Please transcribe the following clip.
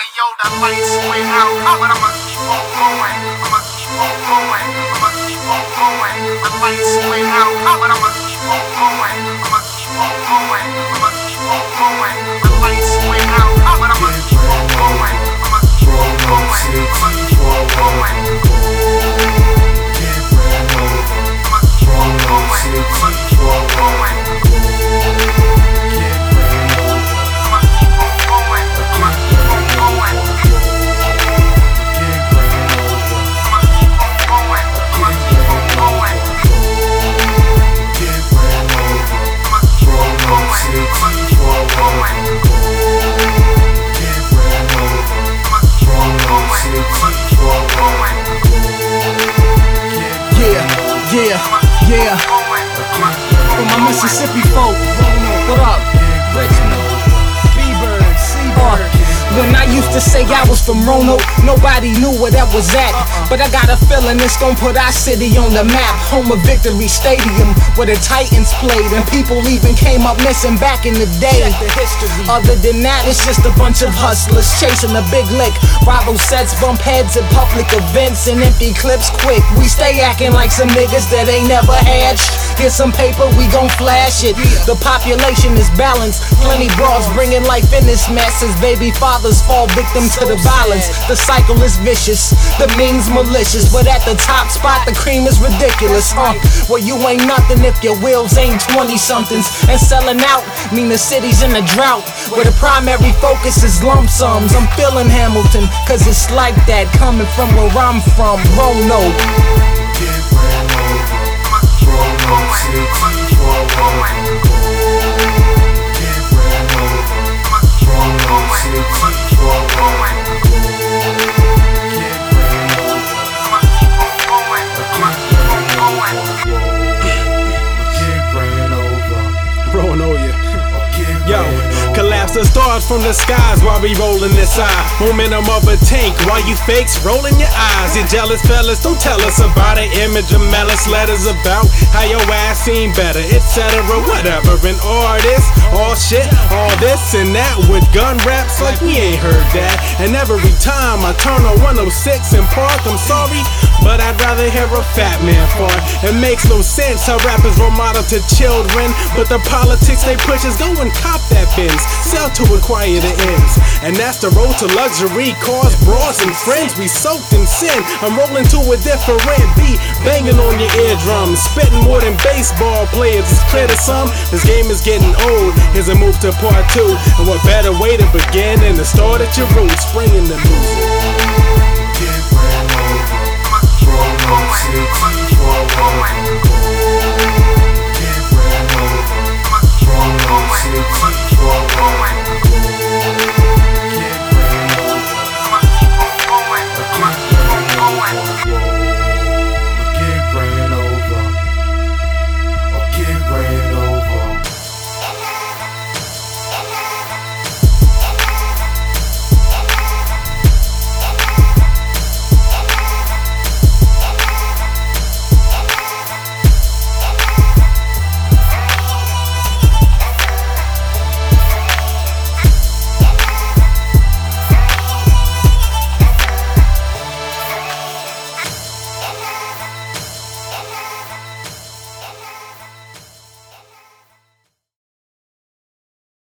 Hey yo, that lights way out, I'ma keep on going. I'ma keep on going. I'ma keep on going. That lights way out, but I'ma keep on going. I'ma keep on going. I'ma keep on going. That lights way out, but I'ma keep on yeah. For my Mississippi folk, what up? Used to say I was from Roanoke, nobody knew where that was at. But I got a feeling it's gonna put our city on the map. Home of Victory Stadium, where the Titans played, and people even came up missing back in the day. Other than that, it's just a bunch of hustlers chasing a big lick. Rival sets, bump heads at public events, and empty clips quick. We stay acting like some niggas that ain't never had. Get some paper, we gon' flash it. The population is balanced. Plenty broads bringing life in this mess as baby fathers fall victim to the violence. The cycle is vicious, the means malicious, but at the top spot, the cream is ridiculous. Huh? Well, you ain't nothing if your wheels ain't 20 somethings. And selling out mean the city's in a drought where the primary focus is lump sums. I'm feeling Hamilton, cause it's like that coming from where I'm from. Roanoke. The stars from the skies while we rolling this eye. Momentum of a tank while you fakes rolling your eyes. You jealous fellas, don't tell us about an image of malice. Letters about how your ass seen better, etc. Whatever. An artist, all shit, all this and that with gun raps like we ain't heard that. And every time I turn on 106 and park, I'm sorry, but I'd rather hear a fat man fart. It makes no sense how rappers role model to children, but the politics they push is go and cop that Benz, sell to acquire the ends. And that's the road to luxury, cars, bras, and friends. We soaked in sin. I'm rolling to a different beat, banging on your eardrums, spitting more than baseball players. It's clear to some, this game is getting old. Here's a move to part two, and what better way to begin than to start at your roots, springing the music. Keep on